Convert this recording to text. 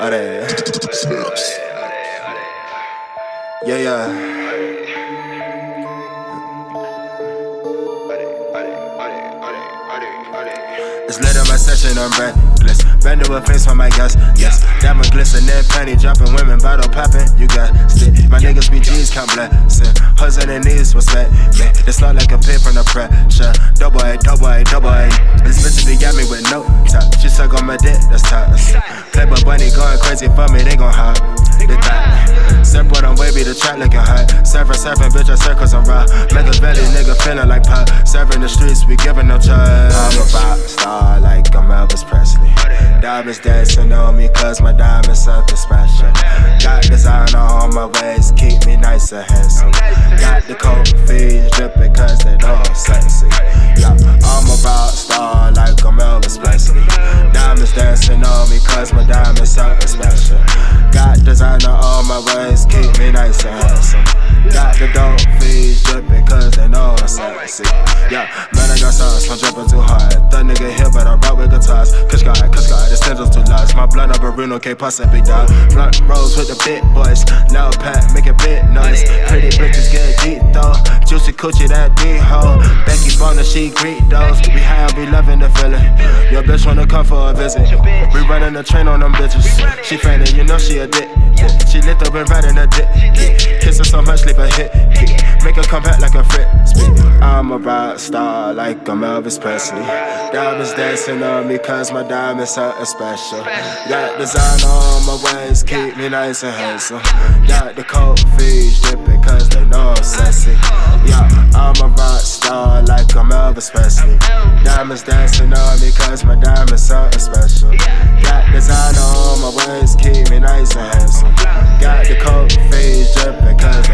Are. Yeah, yeah. It's lit in my session, I'm reckless. Bend a face for my gas, yes. Diamond glistening, penny dropping, women bottle popping. You got stick. My niggas be G's, count blessing. Hustle and knees, respect me. It's not like a pay from the pressure. Double A, double A, double A. This bitch be got me with no top. She suck on my dick, that's tops. Bunny going crazy for me, they gon' hop. They thought. Surfboard on wavy, the track looking hot. Surfing, surfing, bitch, I circles on rock. Make a belly, nigga feeling like pop. Serving the streets, we giving no charge. I'm a rock star like I'm Elvis Presley. Diamonds dancing on me, cause my diamonds something special. Got designer on all my waist, keep me nice and handsome. Got the cold feet dripping, cause they know I'm sexy. Yeah, I'm a rock star on me, cause my diamonds something special. Got designer on my waist, keep me nice and handsome. Got the dope fees dripping, cause they know I'm sexy. Yeah, man, I got sauce, I'm dripping too hard. That nigga here, but I rock with guitars. Kush guy, kush guy, the standards too large. My blood up a Bruno, can't possibly die. Blunt rolls with the big boys. Now pat, make a big noise. Pretty bitches get deep though. Juicy coochie, that D hoe. Becky Bonner, she greet those. We high, we loving the feeling. Your bitch wanna come for a visit. We running the train on them bitches. She fainting, you know she a dick. She lit up and riding a dick. Kiss her so much, leave a hit. Make her come back like a frit. I'm a rock star like I'm Elvis Presley. Diamonds dancing on me cause my diamonds something special. Got designer on my waist, keep me nice and handsome. Got the cold feet dripping cause they know I'm sexy. Elvis Presley. Diamonds dancing on me cause my diamonds something special. Got designer on my waist, keep me nice and handsome. Got the cold feet dripping cause